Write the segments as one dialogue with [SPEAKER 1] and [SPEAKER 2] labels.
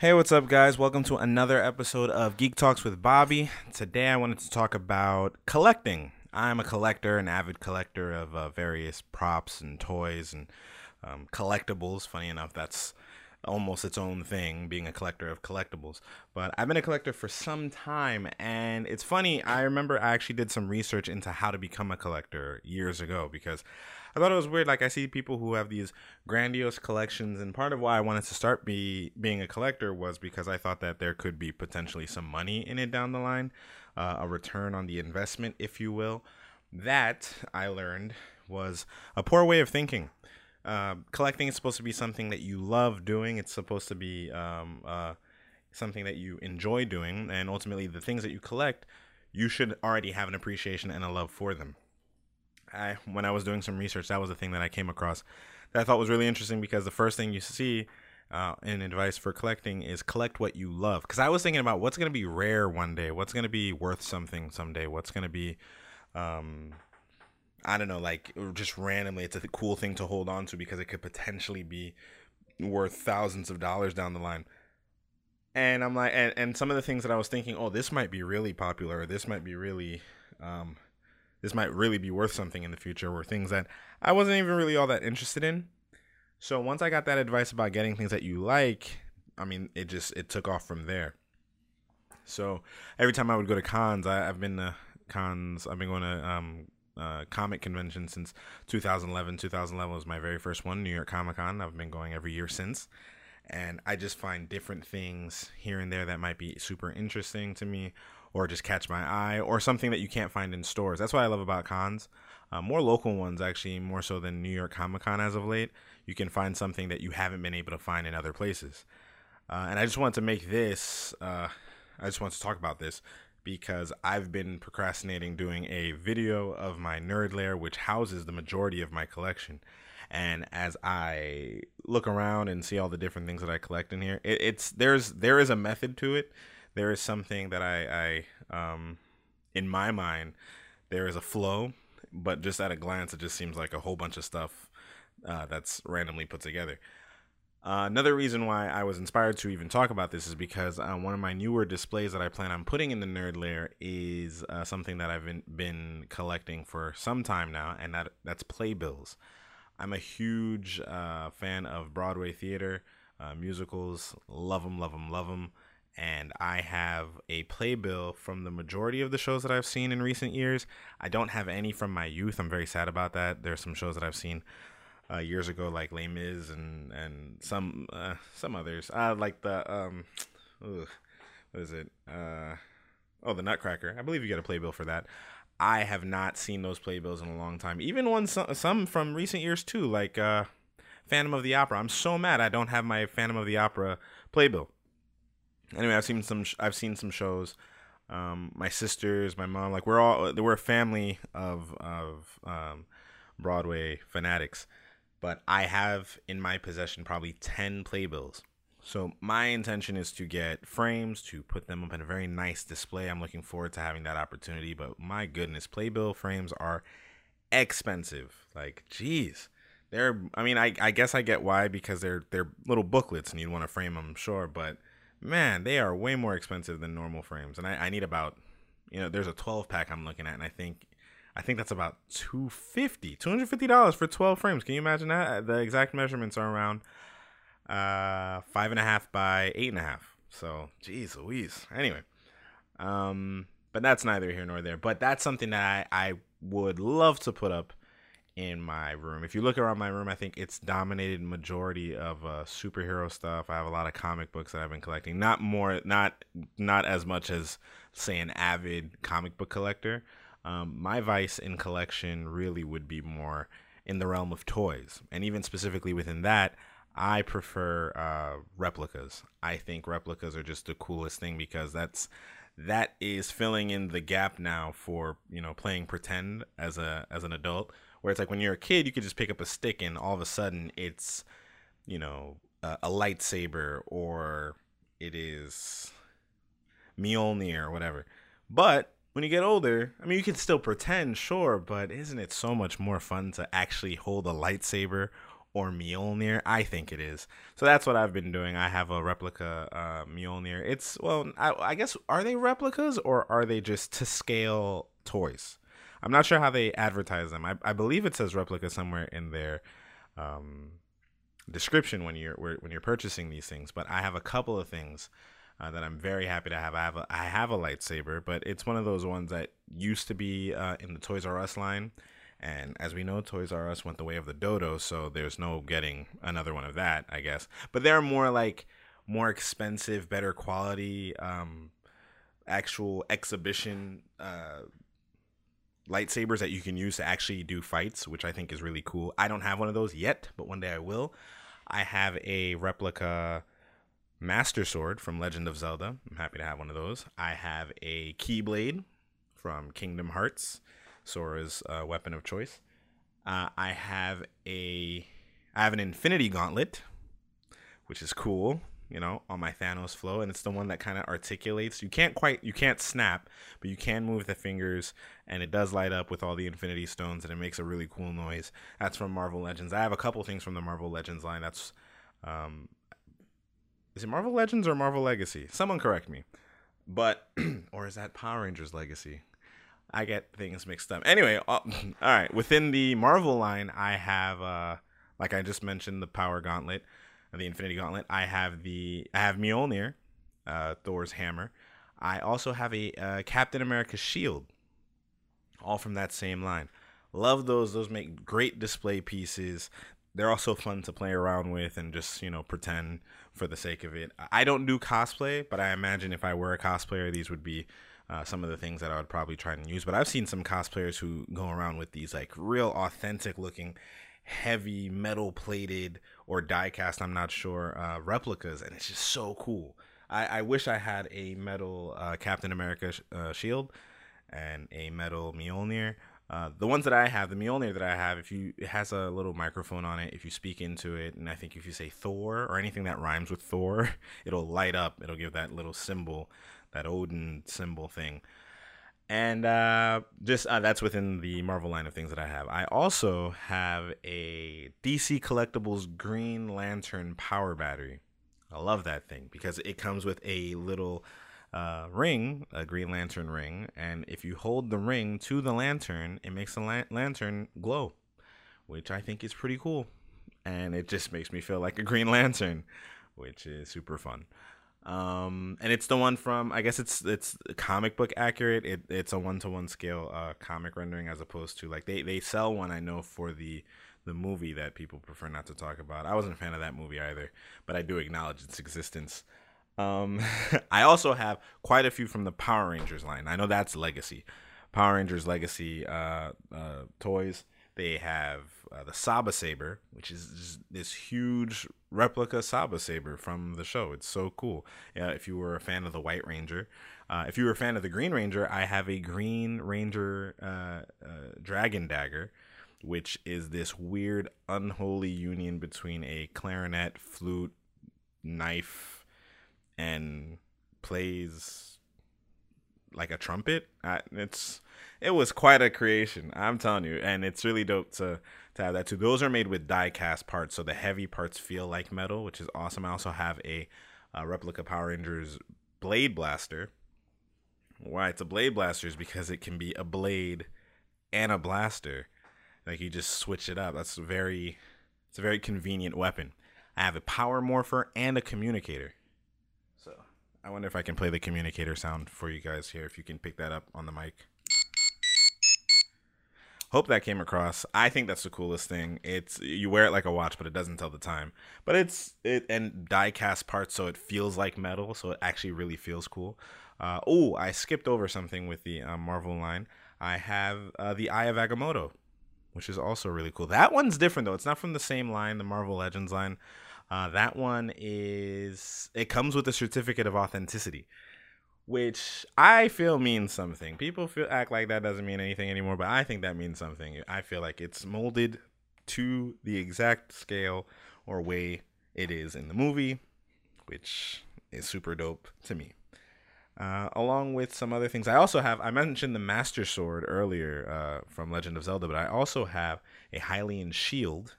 [SPEAKER 1] Hey, what's up, guys? Welcome to another episode of Geek Talks with Bobby. Today, I wanted to talk about collecting. I'm a collector, an avid collector of uh, various props and toys and um, collectibles. Funny enough, that's almost its own thing, being a collector of collectibles. But I've been a collector for some time, and it's funny. I remember I actually did some research into how to become a collector years ago because I thought it was weird. Like I see people who have these grandiose collections, and part of why I wanted to start be being a collector was because I thought that there could be potentially some money in it down the line, uh, a return on the investment, if you will. That I learned was a poor way of thinking. Uh, collecting is supposed to be something that you love doing. It's supposed to be um, uh, something that you enjoy doing, and ultimately, the things that you collect, you should already have an appreciation and a love for them. I, when I was doing some research, that was the thing that I came across that I thought was really interesting because the first thing you see uh, in advice for collecting is collect what you love. Because I was thinking about what's going to be rare one day, what's going to be worth something someday, what's going to be, um, I don't know, like just randomly, it's a cool thing to hold on to because it could potentially be worth thousands of dollars down the line. And I'm like, and, and some of the things that I was thinking, oh, this might be really popular, or this might be really um, this might really be worth something in the future were things that I wasn't even really all that interested in. So once I got that advice about getting things that you like, I mean, it just it took off from there. So every time I would go to cons, I, have been to cons. I've been going to um, uh, comic convention since 2011. 2011 was my very first one, New York Comic Con. I've been going every year since, and I just find different things here and there that might be super interesting to me, or just catch my eye or something that you can't find in stores. That's what I love about cons. Uh, more local ones, actually, more so than New York Comic Con as of late. You can find something that you haven't been able to find in other places. Uh, and I just want to make this, uh, I just want to talk about this because I've been procrastinating doing a video of my nerd lair, which houses the majority of my collection. And as I look around and see all the different things that I collect in here, it, it's there's there is a method to it there is something that I, I um, in my mind, there is a flow, but just at a glance, it just seems like a whole bunch of stuff uh, that's randomly put together. Uh, another reason why I was inspired to even talk about this is because uh, one of my newer displays that I plan on putting in the Nerd lair is uh, something that I've been, been, collecting for some time now, and that that's playbills. I'm a huge uh, fan of Broadway theater, uh, musicals. Love them, love them, love them and I have a playbill from the majority of the shows that I've seen in recent years. I don't have any from my youth. I'm very sad about that. There's some shows that I've seen uh, years ago, like Les Mis and and some uh, some others. Uh, like the um, ugh, what is it? Uh, oh, the Nutcracker. I believe you get a playbill for that. I have not seen those playbills in a long time. Even ones some from recent years too, like uh, Phantom of the Opera. I'm so mad I don't have my Phantom of the Opera playbill anyway, I've seen some. I've seen some shows. Um, my sisters, my mom, like we're all we're a family of of um, Broadway fanatics. But I have in my possession probably ten playbills. So my intention is to get frames to put them up in a very nice display. I'm looking forward to having that opportunity. But my goodness, playbill frames are expensive. Like, geez, they're. I mean, I I guess I get why because they're they're little booklets and you'd want to frame them, sure, but man, they are way more expensive than normal frames. And I, I need about, you know, there's a 12 pack I'm looking at, and I think, I think that's about 250 $250 for 12 frames. Can you imagine that? The exact measurements are around uh, five and a half by eight and a half. So, geez Louise. Anyway, um, but that's neither here nor there. But that's something that I, I would love to put up in my room. If you look around my room, I think it's dominated majority of uh, superhero stuff. I have a lot of comic books that I've been collecting. Not more, not not as much as say an avid comic book collector. Um, my vice in collection really would be more in the realm of toys, and even specifically within that, I prefer uh, replicas. I think replicas are just the coolest thing because that's that is filling in the gap now for you know playing pretend as a as an adult where it's like when you're a kid, you could just pick up a stick and all of a sudden it's, you know, a, a lightsaber or it is Mjolnir or whatever. But when you get older, I mean, you can still pretend, sure, but isn't it so much more fun to actually hold a lightsaber or Mjolnir. I think it is. So that's what I've been doing. I have a replica uh, Mjolnir. It's well, I, I guess are they replicas or are they just to scale toys? I'm not sure how they advertise them. I, I believe it says replica somewhere in their um, description when you're when you're purchasing these things. But I have a couple of things uh, that I'm very happy to have. I have a, I have a lightsaber, but it's one of those ones that used to be uh, in the Toys R Us line and as we know, Toys R Us went the way of the dodo, so there's no getting another one of that, I guess. But they're more like more expensive, better quality, um, actual exhibition uh, lightsabers that you can use to actually do fights, which I think is really cool. I don't have one of those yet, but one day I will. I have a replica Master Sword from Legend of Zelda. I'm happy to have one of those. I have a Keyblade from Kingdom Hearts. Sora's uh, weapon of choice. Uh, I have a I have an Infinity Gauntlet, which is cool, you know, on my Thanos flow, and it's the one that kind of articulates. You can't quite you can't snap, but you can move the fingers, and it does light up with all the Infinity Stones, and it makes a really cool noise. That's from Marvel Legends. I have a couple things from the Marvel Legends line. That's um, is it Marvel Legends or Marvel Legacy? Someone correct me. But or is that Power Rangers Legacy? I get things mixed up. Anyway, uh, all right. Within the Marvel line, I have, uh, like I just mentioned, the Power Gauntlet, the Infinity Gauntlet. I have the I have Mjolnir, uh, Thor's hammer. I also have a uh, Captain America shield, all from that same line. Love those. Those make great display pieces. They're also fun to play around with and just you know pretend for the sake of it. I don't do cosplay, but I imagine if I were a cosplayer, these would be uh, some of the things that I would probably try and use. But I've seen some cosplayers who go around with these like real authentic looking, heavy metal plated or die cast, I'm not sure, uh, replicas, and it's just so cool. I, I wish I had a metal uh, Captain America sh- uh, shield and a metal Mjolnir. Uh, the ones that I have, the Mjolnir that I have, if you it has a little microphone on it, if you speak into it, and I think if you say Thor or anything that rhymes with Thor, it'll light up. It'll give that little symbol that Odin symbol thing. And uh, just uh, that's within the Marvel line of things that I have. I also have a DC Collectibles Green Lantern power battery. I love that thing because it comes with a little uh, ring, a Green Lantern ring, and if you hold the ring to the lantern, it makes the la- lantern glow, which I think is pretty cool. And it just makes me feel like a Green Lantern, which is super fun. Um, and it's the one from I guess it's it's comic book accurate. It, it's a one to one scale uh, comic rendering as opposed to like they, they sell one I know for the the movie that people prefer not to talk about. I wasn't a fan of that movie either, but I do acknowledge its existence. Um, I also have quite a few from the Power Rangers line. I know that's Legacy, Power Rangers Legacy uh, uh, toys. They have uh, the Saba Saber, which is this huge replica Saba Saber from the show. It's so cool. Uh, if you were a fan of the White Ranger, uh, if you were a fan of the Green Ranger, I have a Green Ranger uh, uh, Dragon Dagger, which is this weird unholy union between a clarinet, flute, knife, and plays like a trumpet. it's it was quite a creation. I'm telling you, and it's really dope to to have that too. Those are made with die cast parts, so the heavy parts feel like metal, which is awesome. I also have a, a replica Power Rangers Blade Blaster. Why it's a Blade Blaster is because it can be a blade and a blaster. Like you just switch it up. That's very it's a very convenient weapon. I have a power morpher and a communicator. So I wonder if I can play the communicator sound for you guys here, if you can pick that up on the mic. Hope that came across. I think that's the coolest thing. It's you wear it like a watch, but it doesn't tell the time. But it's it and die cast parts, so it feels like metal. So it actually really feels cool. Uh, oh, I skipped over something with the uh, Marvel line. I have uh, the Eye of Agamotto, which is also really cool. That one's different though. It's not from the same line, the Marvel Legends line. Uh, that one is it comes with a certificate of authenticity which I feel means something. People feel act like that doesn't mean anything anymore, but I think that means something. I feel like it's molded to the exact scale or way it is in the movie, which is super dope to me. Uh, along with some other things, I also have. I mentioned the Master Sword earlier uh, from Legend of Zelda, but I also have a Hylian shield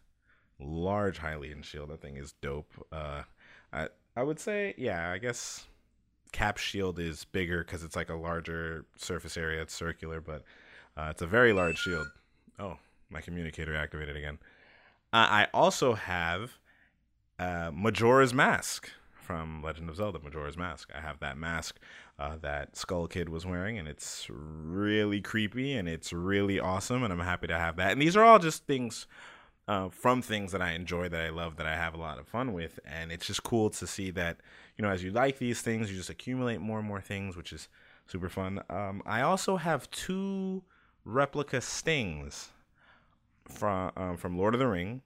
[SPEAKER 1] large Hylian shield. That thing is dope. Uh, I I would say, yeah, I guess cap shield is bigger because it's like a larger surface area. It's circular, but uh, it's a very large shield. Oh, my communicator activated again. Uh, I also have uh, Majora's Mask from Legend of Zelda Majora's Mask. I have that mask uh, that Skull Kid was wearing, and it's really creepy and it's really awesome, and I'm happy to have that. And these are all just things uh, from things that I enjoy, that I love, that I have a lot of fun with, and it's just cool to see that you know as you like these things, you just accumulate more and more things, which is super fun. Um, I also have two replica stings from um, from Lord of the Ring,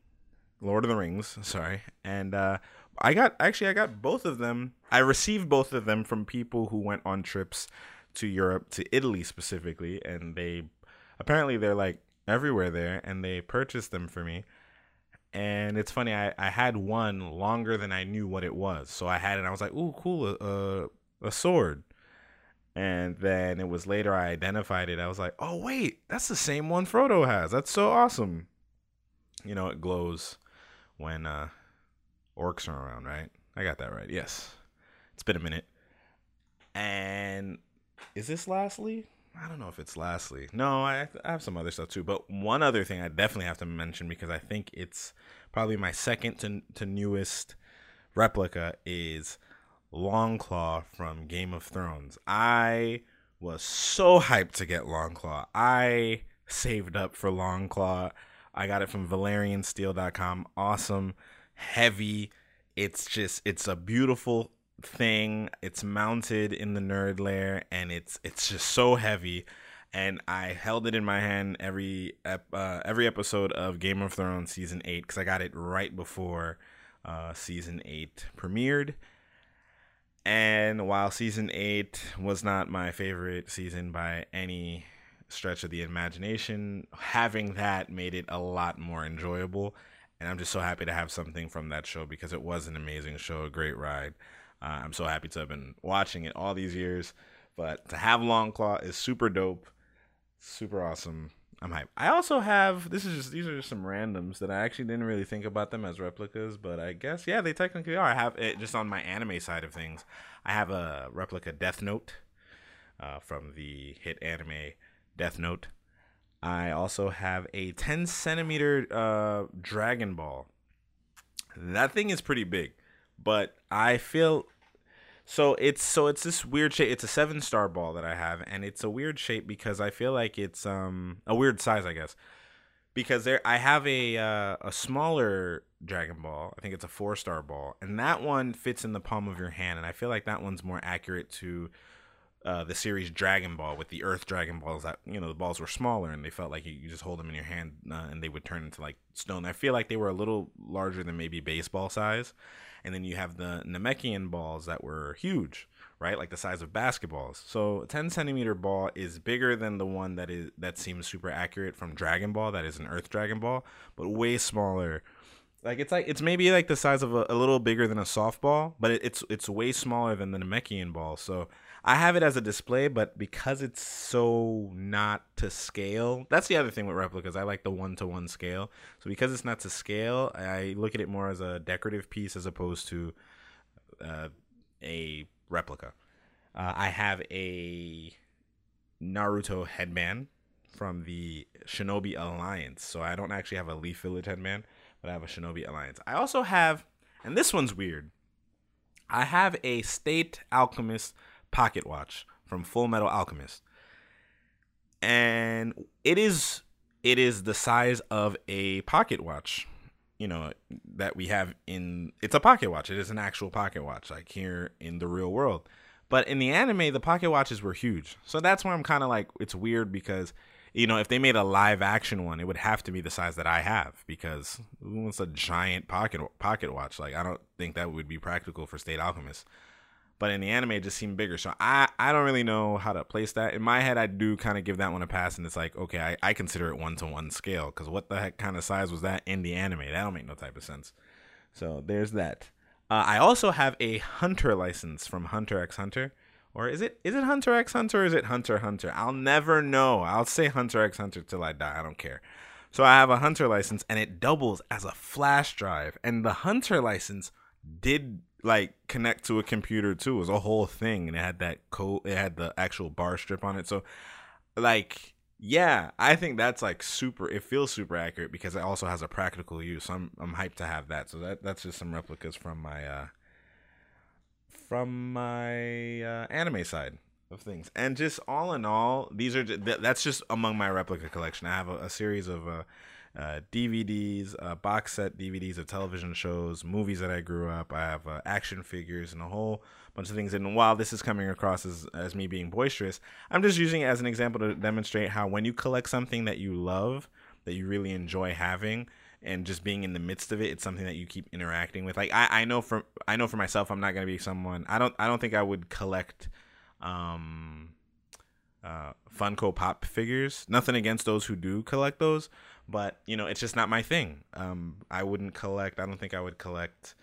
[SPEAKER 1] Lord of the Rings, sorry, and uh, I got actually I got both of them. I received both of them from people who went on trips to Europe, to Italy specifically, and they apparently they're like everywhere there, and they purchased them for me. And it's funny, I, I had one longer than I knew what it was. So I had it, I was like, ooh, cool, a, a, a sword. And then it was later I identified it. I was like, oh, wait, that's the same one Frodo has. That's so awesome. You know, it glows when uh, orcs are around, right? I got that right. Yes. It's been a minute. And is this lastly? I don't know if it's lastly. No, I, I have some other stuff too. But one other thing I definitely have to mention because I think it's probably my second to, to newest replica is Longclaw from Game of Thrones. I was so hyped to get Longclaw. I saved up for Longclaw. I got it from ValyrianSteel.com. Awesome heavy. It's just it's a beautiful thing. It's mounted in the nerd lair and it's it's just so heavy and I held it in my hand every uh, every episode of Game of Thrones season 8 cuz I got it right before uh, season 8 premiered. And while season 8 was not my favorite season by any stretch of the imagination, having that made it a lot more enjoyable and I'm just so happy to have something from that show because it was an amazing show, a great ride. Uh, I'm so happy to have been watching it all these years, but to have Longclaw is super dope, super awesome. I'm hyped. I also have this is just these are just some randoms that I actually didn't really think about them as replicas, but I guess yeah, they technically are. I have it just on my anime side of things. I have a replica Death Note uh, from the hit anime Death Note. I also have a 10 centimeter uh, Dragon Ball. That thing is pretty big, but I feel so it's so it's this weird shape. It's a seven star ball that I have, and it's a weird shape because I feel like it's um a weird size, I guess. Because there, I have a uh, a smaller Dragon Ball. I think it's a four star ball, and that one fits in the palm of your hand, and I feel like that one's more accurate to uh, the series Dragon Ball with the Earth Dragon Balls that you know the balls were smaller and they felt like you, you just hold them in your hand uh, and they would turn into like stone. I feel like they were a little larger than maybe baseball size, and then you have the Namekian balls that were huge, right, like the size of basketballs. So a 10 centimeter ball is bigger than the one that is that seems super accurate from Dragon Ball that is an Earth Dragon Ball, but way smaller like it's like it's maybe like the size of a, a little bigger than a softball, but it, it's it's way smaller than the Namekian ball. So I have it as a display, but because it's so not to scale, that's the other thing with replicas. I like the one to one scale. So because it's not to scale, I look at it more as a decorative piece as opposed to uh, a replica. Uh, I have a Naruto headband from the Shinobi Alliance. So I don't actually have a Leaf Village headband, but I have a Shinobi Alliance. I also have, and this one's weird. I have a State Alchemist pocket watch from Full Metal Alchemist. And it is it is the size of a pocket watch, you know, that we have in it's a pocket watch. It is an actual pocket watch like here in the real world. But in the anime, the pocket watches were huge. So that's where I'm kind of like it's weird because you know, if they made a live action one, it would have to be the size that I have because it's a giant pocket pocket watch. Like I don't think that would be practical for State Alchemist but in the anime it just seemed bigger. So I I don't really know how to place that. In my head, I do kind of give that one a pass, and it's like okay, I, I consider it one to one scale because what the heck kind of size was that in the anime? That don't make no type of sense. So there's that. Uh, I also have a Hunter license from Hunter x Hunter. Or is it is it Hunter x Hunter or is it Hunter Hunter? I'll never know. I'll say Hunter x Hunter till I die. I don't care. So I have a hunter license and it doubles as a flash drive. And the hunter license did like connect to a computer too. It was a whole thing and it had that code it had the actual bar strip on it. So like yeah, I think that's like super it feels super accurate because it also has a practical use. I'm I'm hyped to have that. So that that's just some replicas from my uh from my uh, anime side of things. And just all in all, these are that's just among my replica collection. I have a, a series of uh, uh, DVDs, uh, box set DVDs of television shows, movies that I grew up. I have uh, action figures and a whole bunch of things. And while this is coming across as, as me being boisterous, I'm just using it as an example to demonstrate how when you collect something that you love, that you really enjoy having, and just being in the midst of it, it's something that you keep interacting with. Like I, I know for I know for myself, I'm not gonna be someone. I don't I don't think I would collect um, uh, Funko Pop figures. Nothing against those who do collect those, but you know, it's just not my thing. Um, I wouldn't collect. I don't think I would collect.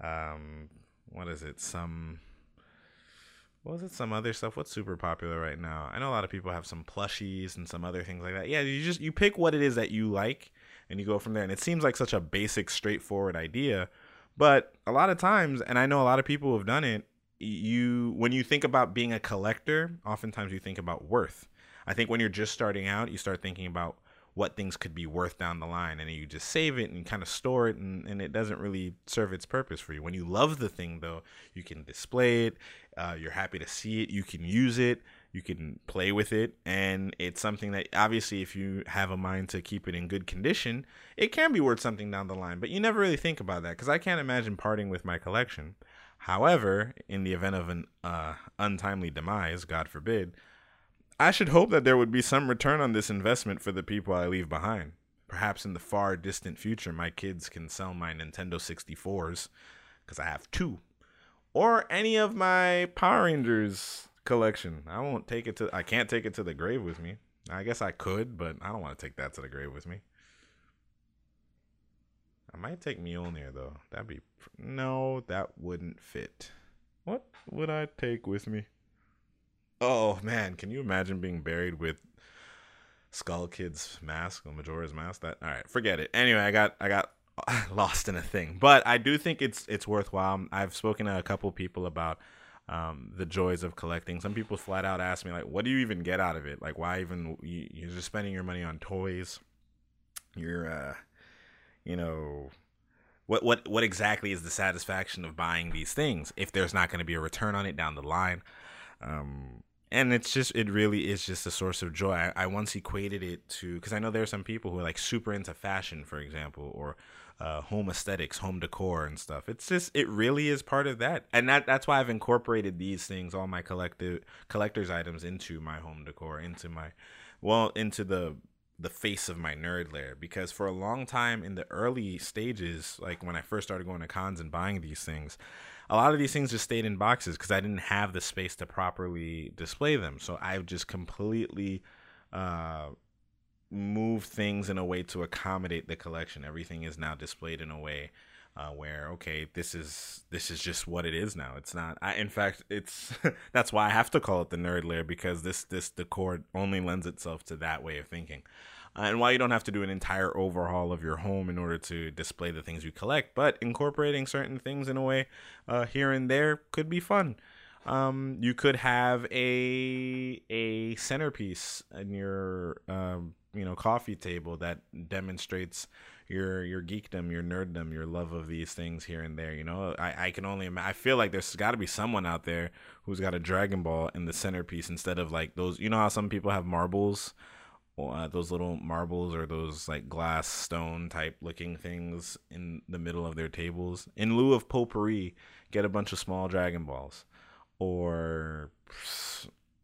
[SPEAKER 1] Um, what is it? Some. What was it? Some other stuff. What's super popular right now? I know a lot of people have some plushies and some other things like that. Yeah, you just you pick what it is that you like, and you go from there. And it seems like such a basic, straightforward idea, but a lot of times, and I know a lot of people have done it you when you think about being a collector, oftentimes you think about worth. I think when you're just starting out, you start thinking about what things could be worth down the line and you just save it and kind of store it and, and it doesn't really serve its purpose for you when you love the thing though you can display it uh, you're happy to see it you can use it you can play with it and it's something that obviously if you have a mind to keep it in good condition it can be worth something down the line but you never really think about that because i can't imagine parting with my collection However, in the event of an uh, untimely demise, God forbid, I should hope that there would be some return on this investment for the people I leave behind. Perhaps in the far distant future, my kids can sell my Nintendo 64s, because I have two, or any of my Power Rangers collection. I won't take it to, I can't take it to the grave with me. I guess I could, but I don't want to take that to the grave with me. I might take Mjolnir though. That'd be no, that wouldn't fit. What would I take with me? Oh man, can you imagine being buried with Skull Kid's mask or Majora's mask? That all right, forget it. Anyway, I got I got lost in a thing, but I do think it's it's worthwhile. I've spoken to a couple people about um, the joys of collecting. Some people flat out ask me like, "What do you even get out of it? Like, why even you, you're just spending your money on toys? You're uh, you know, what what what exactly is the satisfaction of buying these things if there's not going to be a return on it down the line? Um, and it's just it really is just a source of joy. I, I once equated it to because I know there are some people who are like super into fashion, for example, or uh, home aesthetics, home decor, and stuff. It's just it really is part of that, and that that's why I've incorporated these things, all my collective collectors items, into my home decor, into my well, into the the face of my nerd lair because for a long time in the early stages like when i first started going to cons and buying these things a lot of these things just stayed in boxes because i didn't have the space to properly display them. So i've just completely uh, moved things in a way to accommodate the collection. Everything is now displayed in a way uh, where okay this is this is just what it is now. It's not I, in fact it's that's why i have to call it the nerd lair because this this decor only lends itself to that way of thinking. Uh, and while you don't have to do an entire overhaul of your home in order to display the things you collect but incorporating certain things in a way uh, here and there could be fun. Um, you could have a a centerpiece in your um, you know coffee table that demonstrates your your geekdom, your nerddom, your love of these things here and there. You know, I, I can only I feel like there's got to be someone out there who's got a Dragon Ball in the centerpiece instead of like those. You know how some people have marbles, uh, those little marbles or those like glass stone type looking things in the middle of their tables. In lieu of potpourri, get a bunch of small Dragon Balls, or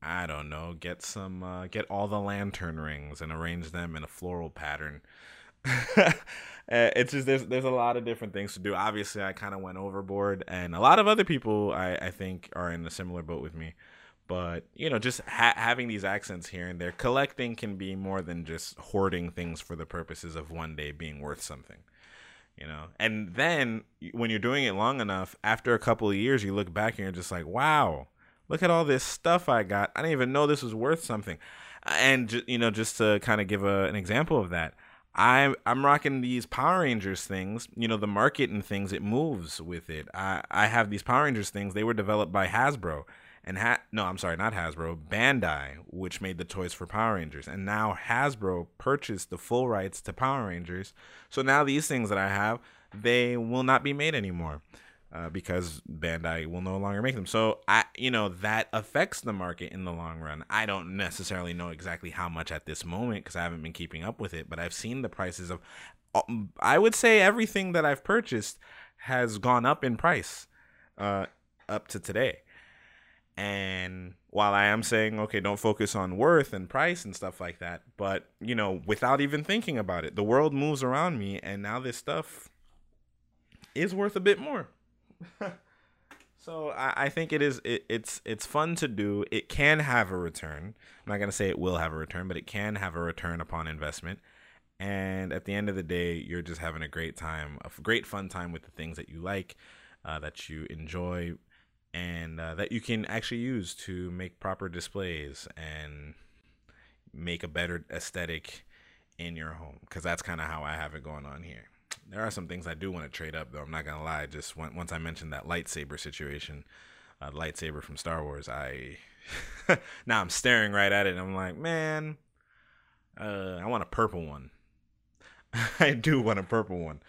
[SPEAKER 1] I don't know, get some, uh, get all the lantern rings and arrange them in a floral pattern Uh, it's just there's there's a lot of different things to do. Obviously, I kind of went overboard, and a lot of other people I, I think are in a similar boat with me. But you know, just ha- having these accents here and there, collecting can be more than just hoarding things for the purposes of one day being worth something. You know, and then when you're doing it long enough, after a couple of years, you look back and you're just like, wow, look at all this stuff I got. I didn't even know this was worth something. And you know, just to kind of give a, an example of that, I I'm rocking these Power Rangers things. You know, the market and things it moves with it. I I have these Power Rangers things. They were developed by Hasbro and ha- no, I'm sorry, not Hasbro, Bandai, which made the toys for Power Rangers, and now Hasbro purchased the full rights to Power Rangers. So now these things that I have, they will not be made anymore. Uh, because Bandai will no longer make them. So I, you know, that affects the market in the long run. I don't necessarily know exactly how much at this moment because I haven't been keeping up with it, but I've seen the prices of, um, I would say everything that I've purchased has gone up in price, uh, up to today. And while I am saying, okay, don't focus on worth and price and stuff like that, but you know, without even thinking about it, the world moves around me, and now this stuff is worth a bit more. so I, I, think it is it, it's it's fun to do. It can have a return. I'm not gonna say it will have a return, but it can have a return upon investment. And at the end of the day, you're just having a great time, a great fun time with the things that you like, uh, that you enjoy, and uh, that you can actually use to make proper displays and make a better aesthetic in your home. Because that's kind of how I have it going on here. There are some things I do want to trade up, though. I'm not gonna lie. Just once I mentioned that lightsaber situation, uh, lightsaber from Star Wars, I now I'm staring right at it, and I'm like, man, uh, I want a purple one. I do want a purple one,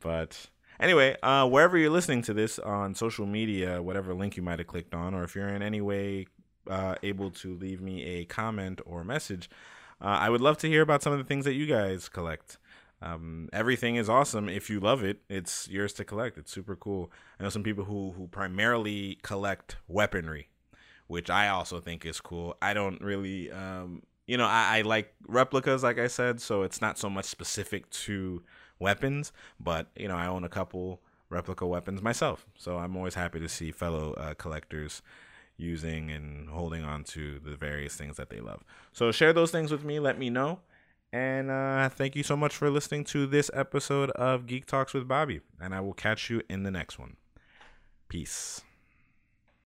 [SPEAKER 1] but anyway, uh, wherever you're listening to this on social media, whatever link you might have clicked on, or if you're in any way uh, able to leave me a comment or message, uh, I would love to hear about some of the things that you guys collect. Um, everything is awesome if you love it. It's yours to collect. It's super cool. I know some people who who primarily collect weaponry, which I also think is cool. I don't really, um, you know, I, I like replicas, like I said, so it's not so much specific to weapons, but you know, I own a couple replica weapons myself, so I'm always happy to see fellow uh, collectors using and holding on to the various things that they love. So share those things with me. Let me know. And uh, thank you so much for listening to this episode of Geek Talks with Bobby. And I will catch you in the next one. Peace.